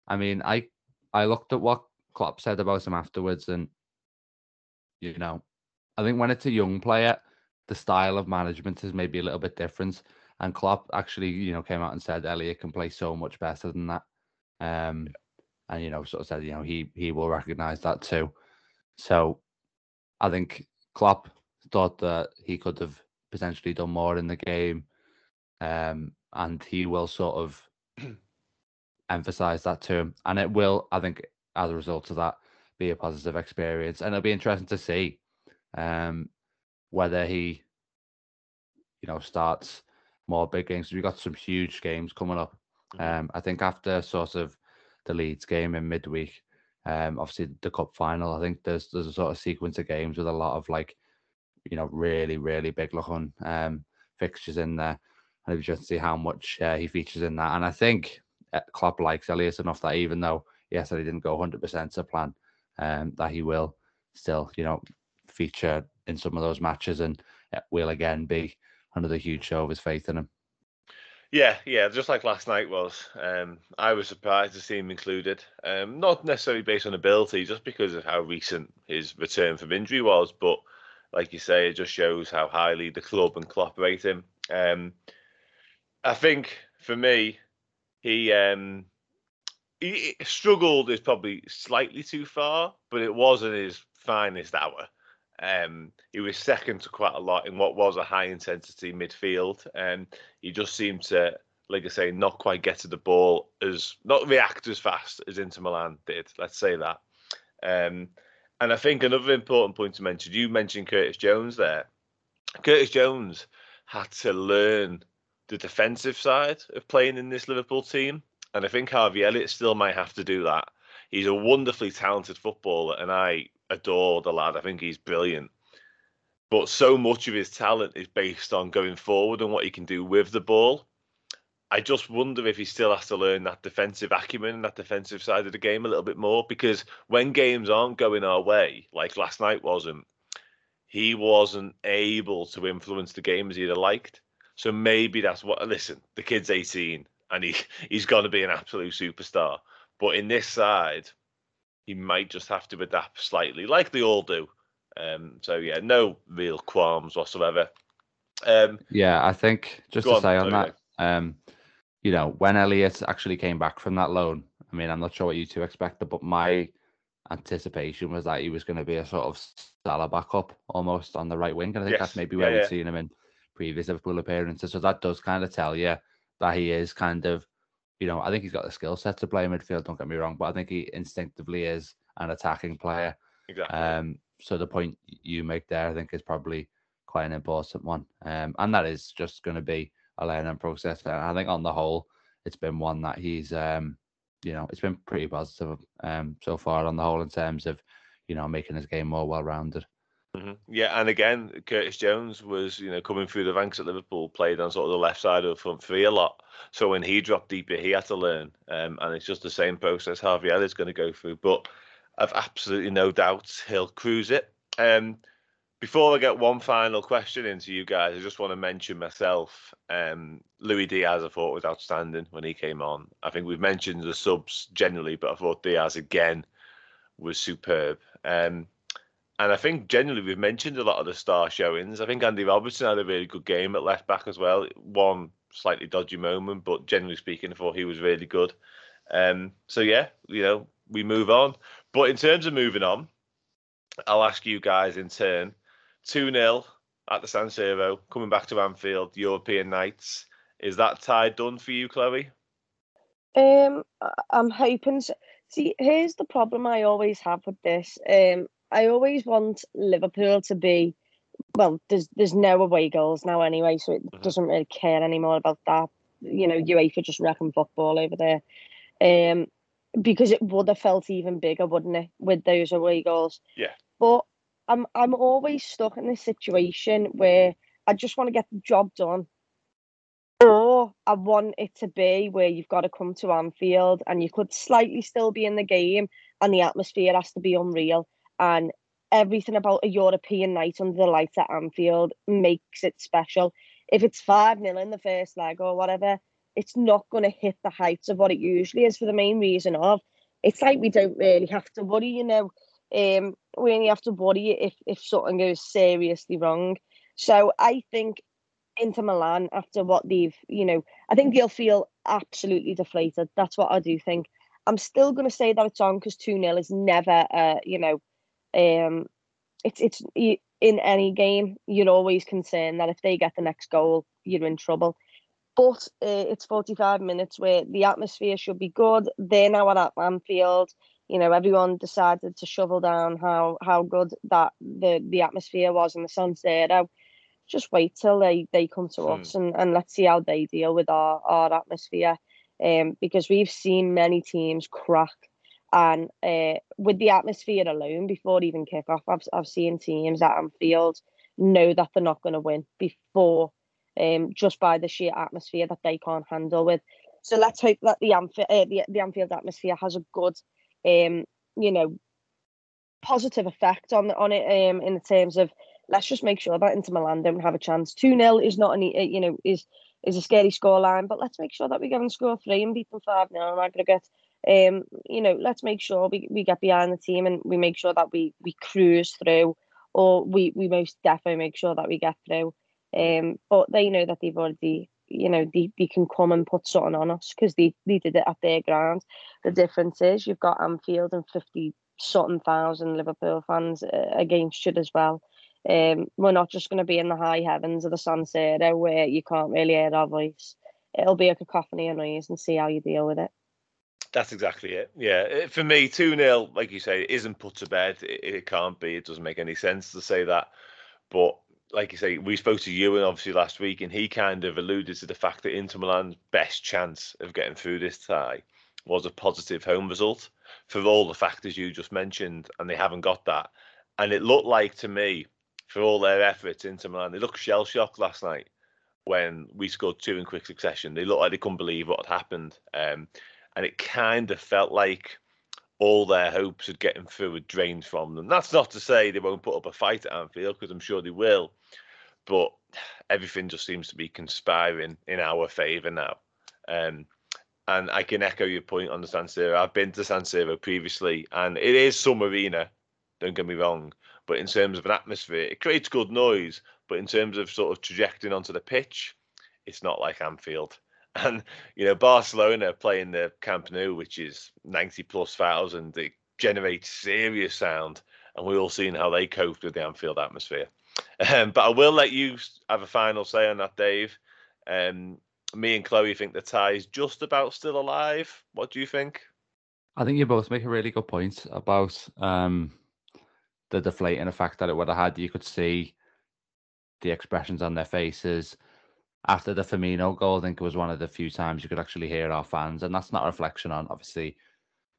I mean, I I looked at what Klopp said about him afterwards and, you know, I think when it's a young player, the style of management is maybe a little bit different. And Klopp actually, you know, came out and said Elliott can play so much better than that. Um, and you know, sort of said, you know, he he will recognise that too. So, I think Klopp thought that he could have potentially done more in the game, um, and he will sort of *clears throat* emphasise that to him, and it will, I think, as a result of that, be a positive experience, and it'll be interesting to see um, whether he, you know, starts more big games. We've got some huge games coming up. Mm-hmm. Um, I think after sort of the Leeds game in midweek, um, obviously the cup final. I think there's there's a sort of sequence of games with a lot of like, you know, really really big looking um fixtures in there. and be just see how much uh, he features in that. And I think uh, Klopp likes Elliott enough that even though yes, that he didn't go 100% to plan, um, that he will still, you know, feature in some of those matches and will again be another huge show of his faith in him. Yeah, yeah, just like last night was. Um, I was surprised to see him included. Um, not necessarily based on ability, just because of how recent his return from injury was. But like you say, it just shows how highly the club and Klopp rate him. Um, I think for me, he um, he struggled is probably slightly too far, but it wasn't his finest hour. Um, he was second to quite a lot in what was a high intensity midfield, and he just seemed to, like I say, not quite get to the ball as not react as fast as Inter Milan did. Let's say that. Um, and I think another important point to mention, you mentioned Curtis Jones there. Curtis Jones had to learn the defensive side of playing in this Liverpool team, and I think Harvey Elliott still might have to do that. He's a wonderfully talented footballer, and I adore the lad. I think he's brilliant. But so much of his talent is based on going forward and what he can do with the ball. I just wonder if he still has to learn that defensive acumen and that defensive side of the game a little bit more because when games aren't going our way, like last night wasn't, he wasn't able to influence the game as he'd have liked. So maybe that's what. Listen, the kid's 18 and he *laughs* he's going to be an absolute superstar. But in this side, he might just have to adapt slightly, like they all do. Um, so yeah, no real qualms whatsoever. Um, yeah, I think just to on, say on that, um, you know, when Elliott actually came back from that loan, I mean, I'm not sure what you two expected, but my anticipation was that he was going to be a sort of Salah backup almost on the right wing. And I think yes. that's maybe where yeah, we've yeah. seen him in previous Liverpool appearances. So that does kind of tell you that he is kind of you know, I think he's got the skill set to play midfield. Don't get me wrong, but I think he instinctively is an attacking player. Exactly. Um, so the point you make there, I think, is probably quite an important one, um, and that is just going to be a learning process. And I think on the whole, it's been one that he's, um, you know, it's been pretty positive um, so far on the whole in terms of, you know, making his game more well-rounded. Mm-hmm. Yeah, and again, Curtis Jones was, you know, coming through the ranks at Liverpool, played on sort of the left side of the front three a lot. So when he dropped deeper, he had to learn, um, and it's just the same process Harvey Elliott's going to go through. But I've absolutely no doubts he'll cruise it. Um, before I get one final question into you guys, I just want to mention myself. Um, Luis Diaz, I thought was outstanding when he came on. I think we've mentioned the subs generally, but I thought Diaz again was superb. Um, and I think generally we've mentioned a lot of the star showings. I think Andy Robertson had a really good game at left back as well. One slightly dodgy moment, but generally speaking, I thought he was really good. Um, so yeah, you know, we move on. But in terms of moving on, I'll ask you guys in turn. 2 0 at the San Siro, coming back to Anfield, European nights. Is that tie done for you, Chloe? Um, I'm hoping. So. See, here's the problem I always have with this. Um, I always want Liverpool to be well. There's there's no away goals now anyway, so it mm-hmm. doesn't really care anymore about that. You know, UEFA just wrecking football over there, um, because it would have felt even bigger, wouldn't it, with those away goals? Yeah. But I'm I'm always stuck in this situation where I just want to get the job done. Or I want it to be where you've got to come to Anfield and you could slightly still be in the game and the atmosphere has to be unreal and everything about a European night under the lights at Anfield makes it special. If it's 5 0 in the first leg or whatever, it's not going to hit the heights of what it usually is for the main reason of it's like we don't really have to worry, you know. Um, we only have to worry if, if something goes seriously wrong. So I think Inter Milan, after what they've, you know, I think they'll feel absolutely deflated. That's what I do think. I'm still going to say that it's on because 2 0 is never, uh, you know, um, it's it's in any game you're always concerned that if they get the next goal, you're in trouble. But uh, it's 45 minutes where the atmosphere should be good. They're now at Anfield. You know, everyone decided to shovel down how how good that the the atmosphere was in the San Siro. Just wait till they they come to hmm. us and, and let's see how they deal with our our atmosphere. Um, because we've seen many teams crack and uh, with the atmosphere alone, before even kick off, I've, I've seen teams at Anfield know that they're not going to win before um, just by the sheer atmosphere that they can't handle with. So let's hope that the, Anf- uh, the, the Anfield atmosphere has a good, um, you know, positive effect on on it um, in the terms of let's just make sure that Inter Milan don't have a chance. 2 0 is not any, uh, you know, is is a scary scoreline, but let's make sure that we go and score three and beat them 5 0 in aggregate. Um, you know, let's make sure we, we get behind the team and we make sure that we we cruise through, or we we most definitely make sure that we get through. Um, but they know that they've already, you know, they, they can come and put something on us because they, they did it at their ground. The difference is you've got Anfield and 50 something thousand Liverpool fans uh, against you as well. Um, we're not just going to be in the high heavens of the San Siro where you can't really hear our voice. It'll be a cacophony of noise and see how you deal with it. That's exactly it. Yeah, for me, 2 0, like you say, isn't put to bed. It, it, can't be. It doesn't make any sense to say that. But like you say, we spoke to Ewan obviously last week, and he kind of alluded to the fact that Inter Milan's best chance of getting through this tie was a positive home result for all the factors you just mentioned, and they haven't got that. And it looked like to me, for all their efforts, Inter Milan, they looked shell shocked last night when we scored two in quick succession. They looked like they couldn't believe what had happened, um, and it kind of felt like all their hopes of getting through were drained from them. That's not to say they won't put up a fight at Anfield, because I'm sure they will. But everything just seems to be conspiring in our favour now. Um, and I can echo your point on the San Siro. I've been to San Siro previously, and it is some arena. Don't get me wrong, but in terms of an atmosphere, it creates good noise. But in terms of sort of trajecting onto the pitch, it's not like Anfield. *laughs* And you know, Barcelona playing the Camp Nou, which is ninety plus thousand, it generates serious sound, and we've all seen how they coped with the Anfield atmosphere. Um, but I will let you have a final say on that, Dave. Um, me and Chloe think the tie is just about still alive. What do you think? I think you both make a really good point about um, the deflating effect that it would have had. You could see the expressions on their faces after the Firmino goal. I think it was one of the few times you could actually hear our fans, and that's not a reflection on obviously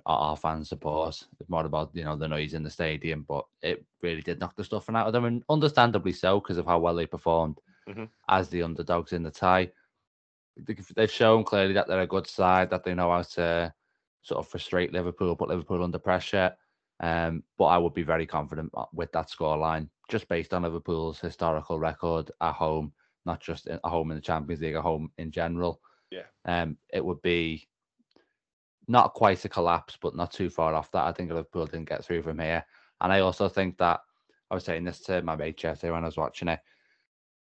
our, our fan support. It's more about you know the noise in the stadium, but it really did knock the stuffing out of them, and understandably so because of how well they performed mm-hmm. as the underdogs in the tie. They've shown clearly that they're a good side, that they know how to sort of frustrate Liverpool, put Liverpool under pressure. Um, but I would be very confident uh, with that scoreline, just based on Liverpool's historical record at home, not just at home in the Champions League, at home in general. Yeah. Um, it would be not quite a collapse, but not too far off that. I think Liverpool didn't get through from here. And I also think that I was saying this to my mate Jeff when I was watching it.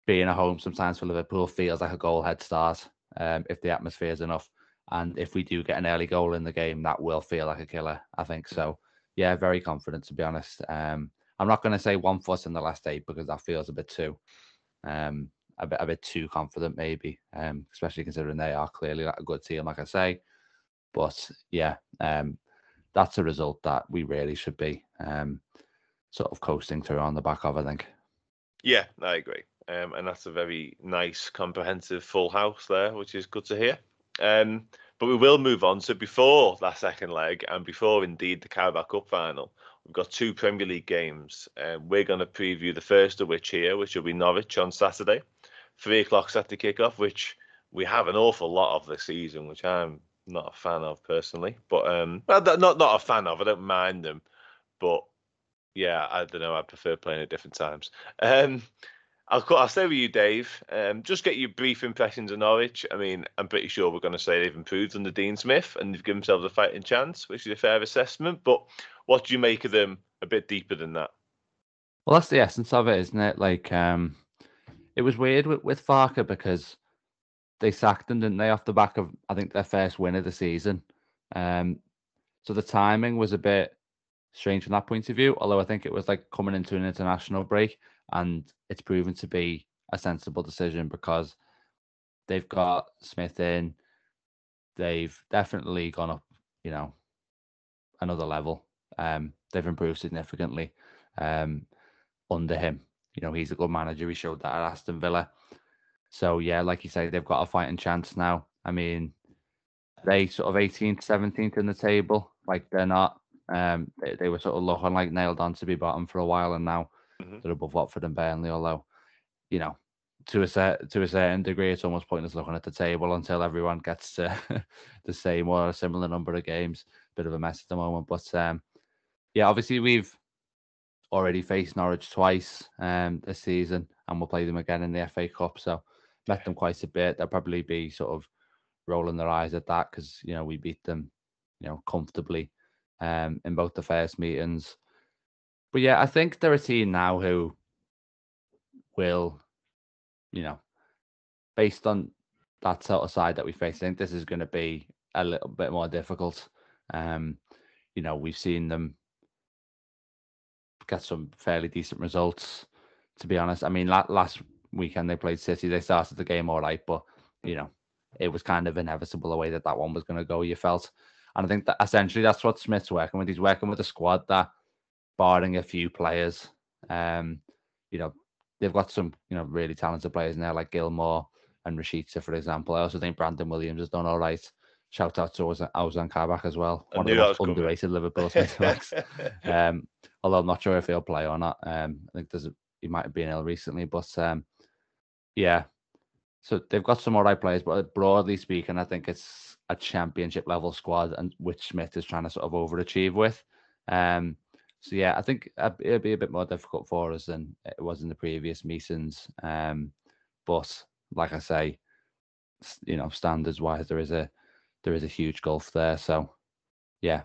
Being at home sometimes for Liverpool feels like a goal head start um, if the atmosphere is enough. And if we do get an early goal in the game, that will feel like a killer. I think so. Yeah, very confident to be honest. Um, I'm not going to say one foot in the last eight because that feels a bit too, um, a bit a bit too confident maybe. Um, especially considering they are clearly a good team, like I say. But yeah, um, that's a result that we really should be um, sort of coasting through on the back of. I think. Yeah, I agree. Um, and that's a very nice, comprehensive full house there, which is good to hear. Um, but we will move on. So before that second leg, and before indeed the Carabao Cup final, we've got two Premier League games. Um, we're going to preview the first of which here, which will be Norwich on Saturday, three o'clock Saturday kickoff, which we have an awful lot of this season, which I'm not a fan of personally. But um, not not a fan of. I don't mind them, but yeah, I don't know. I prefer playing at different times. Um, I'll I'll stay with you, Dave. Um, just get your brief impressions of Norwich. I mean, I'm pretty sure we're going to say they've improved under Dean Smith and they've given themselves a fighting chance, which is a fair assessment. But what do you make of them a bit deeper than that? Well, that's the essence of it, isn't it? Like, um, it was weird with, with Farke because they sacked him, didn't they, off the back of I think their first win of the season. Um, so the timing was a bit strange from that point of view. Although I think it was like coming into an international break and it's proven to be a sensible decision because they've got Smith in. They've definitely gone up, you know, another level. Um, they've improved significantly um, under him. You know, he's a good manager. He showed that at Aston Villa. So yeah, like you say, they've got a fighting chance now. I mean, they sort of 18th, 17th in the table. Like they're not. Um, they, they were sort of looking like nailed on to be bottom for a while, and now mm-hmm. they're above Watford and Burnley. Although, you know, to a set to a certain degree, it's almost pointless looking at the table until everyone gets to *laughs* the same or a similar number of games. Bit of a mess at the moment, but um, yeah, obviously we've already faced Norwich twice um, this season, and we'll play them again in the FA Cup. So met them quite a bit. They'll probably be sort of rolling their eyes at that because you know we beat them, you know, comfortably um, in both the first meetings. But yeah, I think they're a team now who will, you know, based on that sort of side that we face, I think this is going to be a little bit more difficult. Um, you know, we've seen them get some fairly decent results. To be honest, I mean, last weekend they played City. They started the game all right, but you know, it was kind of inevitable the way that that one was going to go. You felt, and I think that essentially that's what Smith's working with. He's working with a squad that, barring a few players, um, you know, they've got some you know really talented players there like Gilmour and Rashica, for example. I also think Brandon Williams has done all right. Shout out to Ozan Kabak as well. One of the most underrated Liverpool *laughs* centre backs. um, although I'm not sure if he'll play or not. Um, I think there's a, he might have been ill recently, but um, yeah. So they've got some all right players, but broadly speaking, I think it's a championship level squad, and which Smith is trying to sort of overachieve with. Um, so yeah, I think it'll be a bit more difficult for us than it was in the previous meetings. Um, but like I say, you know, standards wise, there is a there is a huge gulf there. So yeah,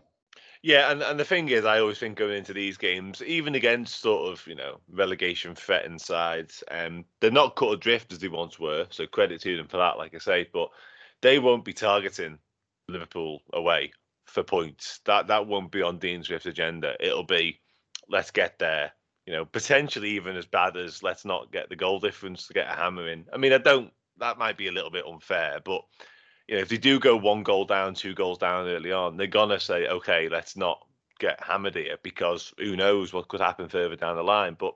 yeah, and, and the thing is, I always think going into these games, even against sort of you know relegation threatened sides, um, they're not cut adrift as they once were. So credit to them for that, like I say. But they won't be targeting Liverpool away for points. That that won't be on Dean Smith's agenda. It'll be let's get there. You know, potentially even as bad as let's not get the goal difference to get a hammer in. I mean, I don't. That might be a little bit unfair, but you know, if they do go one goal down, two goals down early on, they're gonna say, okay, let's not get hammered here because who knows what could happen further down the line. But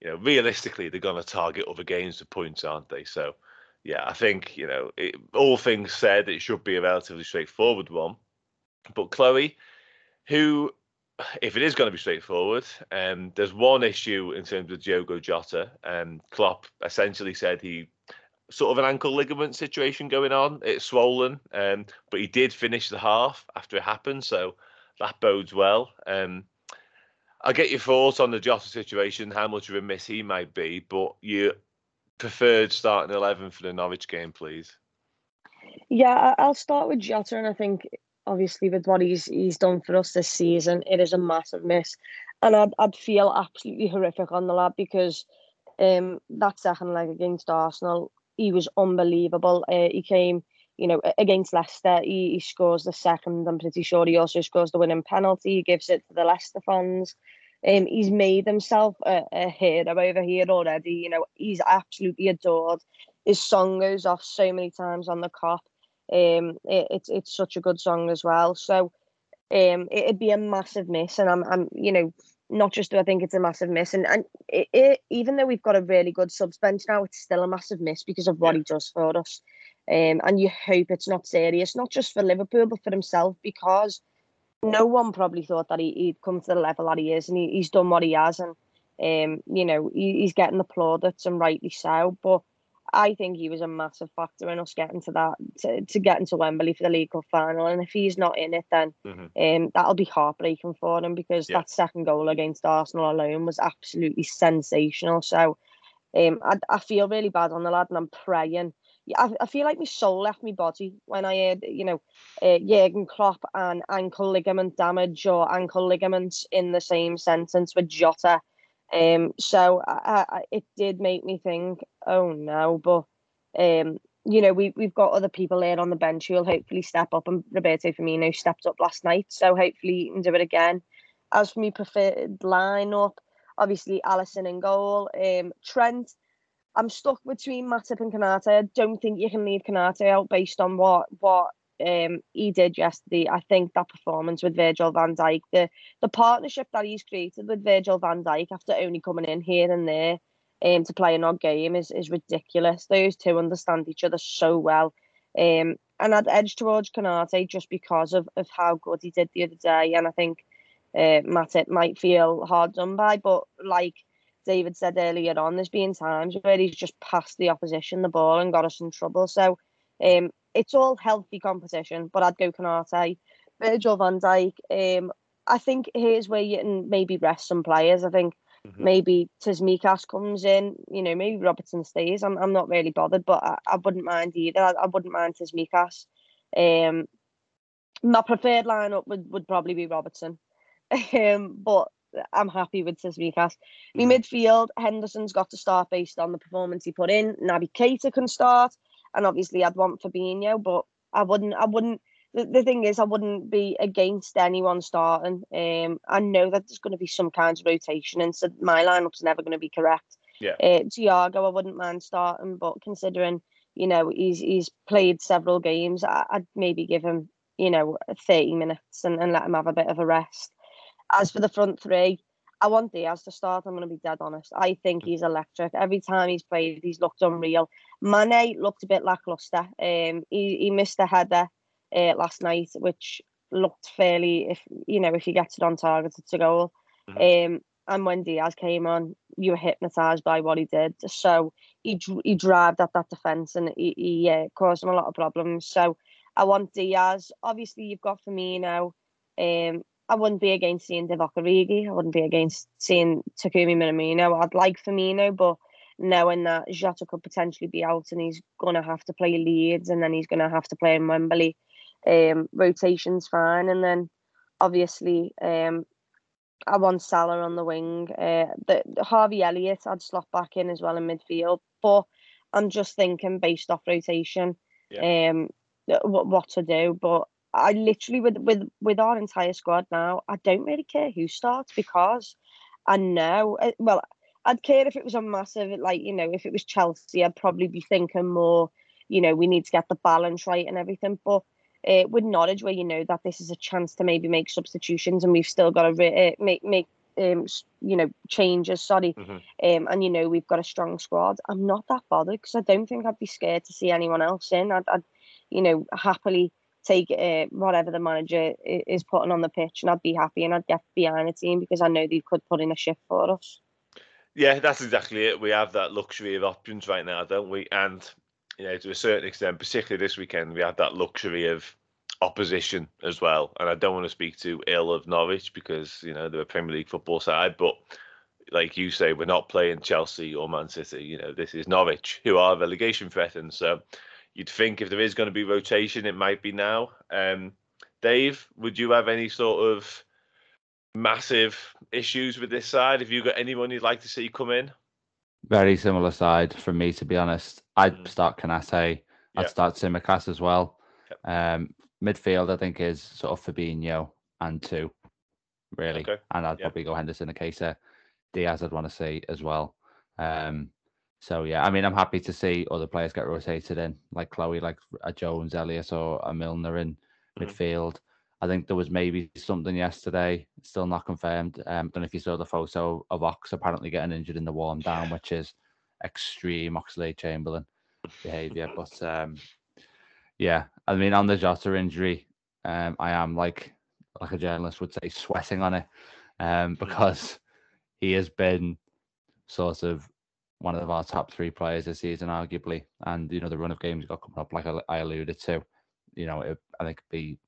you know, realistically, they're gonna target other games for points, aren't they? So yeah, I think you know, it, all things said, it should be a relatively straightforward one. But Chloe, who, if it is going to be straightforward, um, there's one issue in terms of Diogo Jota. Um, Klopp essentially said he sort of an ankle ligament situation going on. It's swollen, um, but he did finish the half after it happened, so that bodes well. Um, I'll get your thoughts on the Jota situation, how much of a miss he might be, but you preferred starting 11 for the Norwich game, please. Yeah, I'll start with Jota, and I think obviously with what he's he's done for us this season, it is a massive miss, and I'd I'd feel absolutely horrific on the lad because um that second leg against Arsenal he was unbelievable. Uh, he came, you know, against Leicester. He, he scores the second. I'm pretty sure he also scores the winning penalty. He gives it to the Leicester fans. Um, he's made himself a, a hero over here already. You know, he's absolutely adored. His song goes off so many times on the Kop. Um, it, it's it's such a good song as well. So, um, it'd be a massive miss, and I'm I'm you know not just do I think it's a massive miss, and and it, it, even though we've got a really good subs bench now, it's still a massive miss because of what yeah. he does for us. Um, and you hope it's not serious, not just for Liverpool but for himself, because no one probably thought that he, would come to the level that he is, and he, he's done what he has, and um, you know he, he's getting the plaudits and rightly so. But I think he was a massive factor in us getting to that to, to getting to Wembley for the League Cup final. And if he's not in it, then mm-hmm. um, that'll be heartbreaking for him because yeah. that second goal against Arsenal alone was absolutely sensational. So um, I, I feel really bad on the lad, and I'm praying. I, I feel like my soul left my body when I heard, you know, uh, Jurgen Klopp and ankle ligament damage or ankle ligaments in the same sentence with Jota um, so I, I, it did make me think, oh no, but um, you know, we we've got other people there on the bench who will hopefully step up, and Roberto Firmino stepped up last night, so hopefully he can do it again. As for me preferred lineup, obviously Alisson in goal, um, Trent. I'm stuck between Matip and Konate. I don't think you can leave Konate out based on what what um, he did yesterday. I think that performance with Virgil van Dijk, the the partnership that he's created with Virgil van Dijk after only coming in here and there um, to play an odd game is, is ridiculous. Those two understand each other so well. Um, and I'd edge towards Konate just because of, of how good he did the other day. And I think uh, Matip might feel hard done by, but like David said earlier on, there's been times where he's just passed the opposition the ball and got us in trouble. So um, it's all healthy competition, but I'd go Konate, Virgil van Dijk. Um, I think here's where you can maybe rest some players. I think mm-hmm. maybe Tsimikas comes in, you know, maybe Robertson stays. I'm, I'm not really bothered, but I, I wouldn't mind either. I, I wouldn't mind Tsimikas. Um, my preferred lineup would, would probably be Robertson. *laughs* um, but I'm happy with. Mm-hmm. My midfield, Henderson's got to start based on the performance he put in. Naby Keita can start, and obviously I'd want Fabinho, but I wouldn't. I wouldn't. The, the thing is, I wouldn't be against anyone starting. Um, I know that there's going to be some kind of rotation, and so my lineup's never going to be correct. Yeah. Uh, Thiago, I wouldn't mind starting, but considering you know he's he's played several games, I, would maybe give him you know 30 minutes and, and let him have a bit of a rest. As for the front three, I want Diaz to start. I'm going to be dead honest. I think he's electric. Every time he's played, he's looked unreal. Mane looked a bit lackluster. Um, he, he missed a header uh, last night, which looked fairly, if you know, if he gets it on target, it's a goal. Mm-hmm. Um, and when Diaz came on, you were hypnotised by what he did. So he he drived at that defence and he, he uh, caused him a lot of problems. So I want Diaz. Obviously, you've got Firmino. Um, I wouldn't be against seeing Divock Origi. I wouldn't be against seeing Takumi Minamino. I'd like Firmino, but knowing that Jota could potentially be out and he's going to have to play Leeds and then he's going to have to play in Wembley, um, rotation's fine. And then obviously, um, I want Salah on the wing. Uh, the, the Harvey Elliott, I'd slot back in as well in midfield. But I'm just thinking based off rotation, yeah. um, what, what to do. But I literally with with with our entire squad now, I don't really care who starts because I know. Eh, well, I'd care if it was a massive like you know if it was Chelsea, I'd probably be thinking more. You know, we need to get the balance right and everything. But uh, with Norwich, where you know that this is a chance to maybe make substitutions, and we've still got to re- uh, make make um you know changes. Sorry, mm-hmm. um, and you know we've got a strong squad. I'm not that bothered because I don't think I'd be scared to see anyone else in. I'd, I'd you know happily take uh, whatever the manager is putting on the pitch, and I'd be happy and I'd get behind the team because I know they could put in a shift for us. Yeah, that's exactly it. We have that luxury of options right now, don't we? And you know, to a certain extent, particularly this weekend, we have that luxury of opposition as well. And I don't want to speak too ill of Norwich because you know they're a Premier League football side, but like you say, we're not playing Chelsea or Man City. You know, this is Norwich, who are relegation threatened. So you'd think if there is going to be rotation, it might be now. Um, Dave, would you have any sort of massive issues with this side? Have you got anyone you'd like to see come in? Very similar side for me, to be honest. I'd mm. start Konate. I'd start Tsimikas as well. Yep. Um, midfield, I think, is sort of Fabinho and two, really. Okay. And I'd probably go Henderson in case Diaz, I'd want to see as well. Um, so yeah, I mean, I'm happy to see other players get rotated in, like Chloe, like a Jones, Elliott, or a Milner in mm-hmm. midfield. I think there was maybe something yesterday, still not confirmed. Um, I don't know if you saw the photo of Ox apparently getting injured in the warm down, which is extreme Oxlade Chamberlain behaviour. But um, yeah, I mean, on the Jota injury, um, I am like like a journalist would say, sweating on it, um, *laughs* because he has been sort of one of our top three players this season, arguably. And you know, the run of games got coming up, like I, alluded to. You know, it, I think it'd be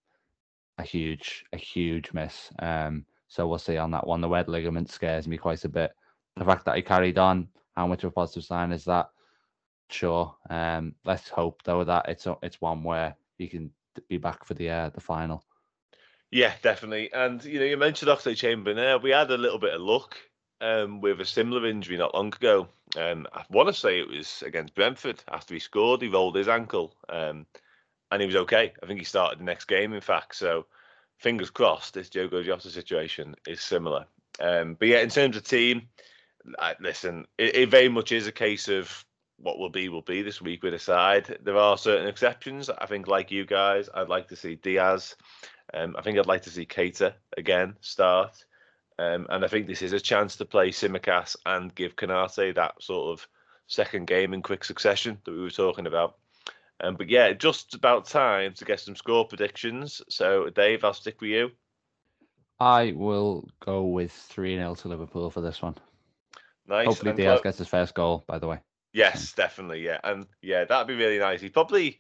a huge, a huge miss. Um, so we'll see on that one. The wet ligament scares me quite a bit. The fact that he carried on, how much of a positive sign is that? Sure. Um, let's hope though that it's it's one where he can be back for the uh, the final. Yeah, definitely. And you know, you mentioned Oxlade Chamberlain. We had a little bit of luck um, with a similar injury not long ago. Um, I want to say it was against Brentford. After he scored, he rolled his ankle, um, and he was okay. I think he started the next game, in fact. So, fingers crossed, this Diogo Jota situation is similar. Um, but yeah, in terms of team, I, listen, it, it, very much is a case of what will be will be this week with a side. There are certain exceptions. I think, like you guys, I'd like to see Diaz. Um, I think I'd like to see Keita again start. Um, and I think this is a chance to play Tsimikas and give Konate that sort of second game in quick succession that we were talking about. Um, but yeah, just about time to get some score predictions. So, Dave, I'll stick with you. I will go with 3 0 to Liverpool for this one. Nice. Hopefully And Diaz Chlo- gets his first goal. By the way. Yes, definitely. Yeah, and yeah, that'd be really nice. He probably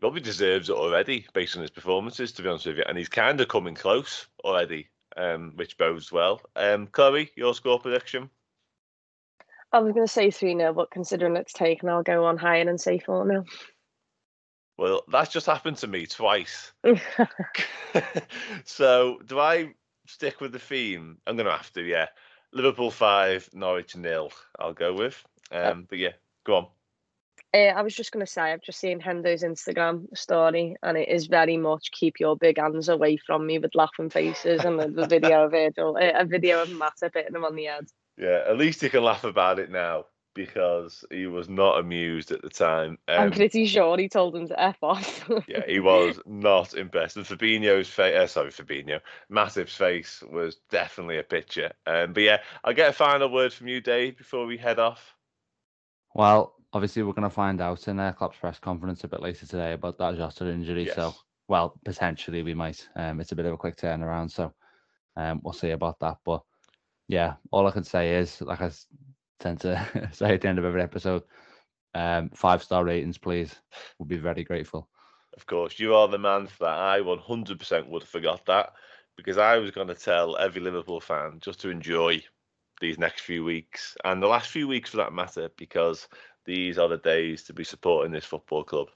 probably deserves it already based on his performances, to be honest with you. And he's kind of coming close already, um, which bodes well. Um, Chloe, your score prediction? I was going to say 3 0, but considering it's taken, I'll go on higher and say 4 0. Well, that's just happened to me twice. *laughs* *laughs* so, do I stick with the theme? I'm going to have to, yeah. Liverpool five, Norwich nil. I'll go with. Um, but yeah, go on. Uh, I was just going to say, I've just seen Hendo's Instagram story, and it is very much keep your big hands away from me with laughing faces and the, the video of *laughs* Virgil, uh, a video of Matip hitting him on the head. Yeah, at least he can laugh about it now because he was not amused at the time. I'm Um, pretty sure he told him to F off. *laughs* yeah, he was not impressed. And Fabinho's face, uh, sorry, Fabinho, Matip's face was definitely a picture. Um, but yeah, I'll get a final word from you, Dave, before we head off. Well, obviously we're going to find out in uh, Klopp's press conference a bit later today about that Jota injury. So, well, potentially we might. Um, it's a bit of a quick turnaround, so um, we'll see about that. But yeah, all I can say is, like I s- tend to say at the end of every episode, um, five star ratings, please. We'll be very grateful. Of course, you are the man for that. I 100% would have forgot that because I was going to tell every Liverpool fan just to enjoy these next few weeks and the last few weeks for that matter because these are the days to be supporting this football club.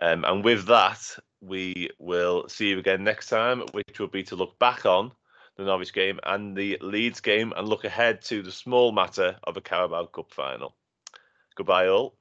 Um, and with that, we will see you again next time, which will be to look back on the Norwich game and the Leeds game and look ahead to the small matter of a Carabao Cup final. Goodbye, all.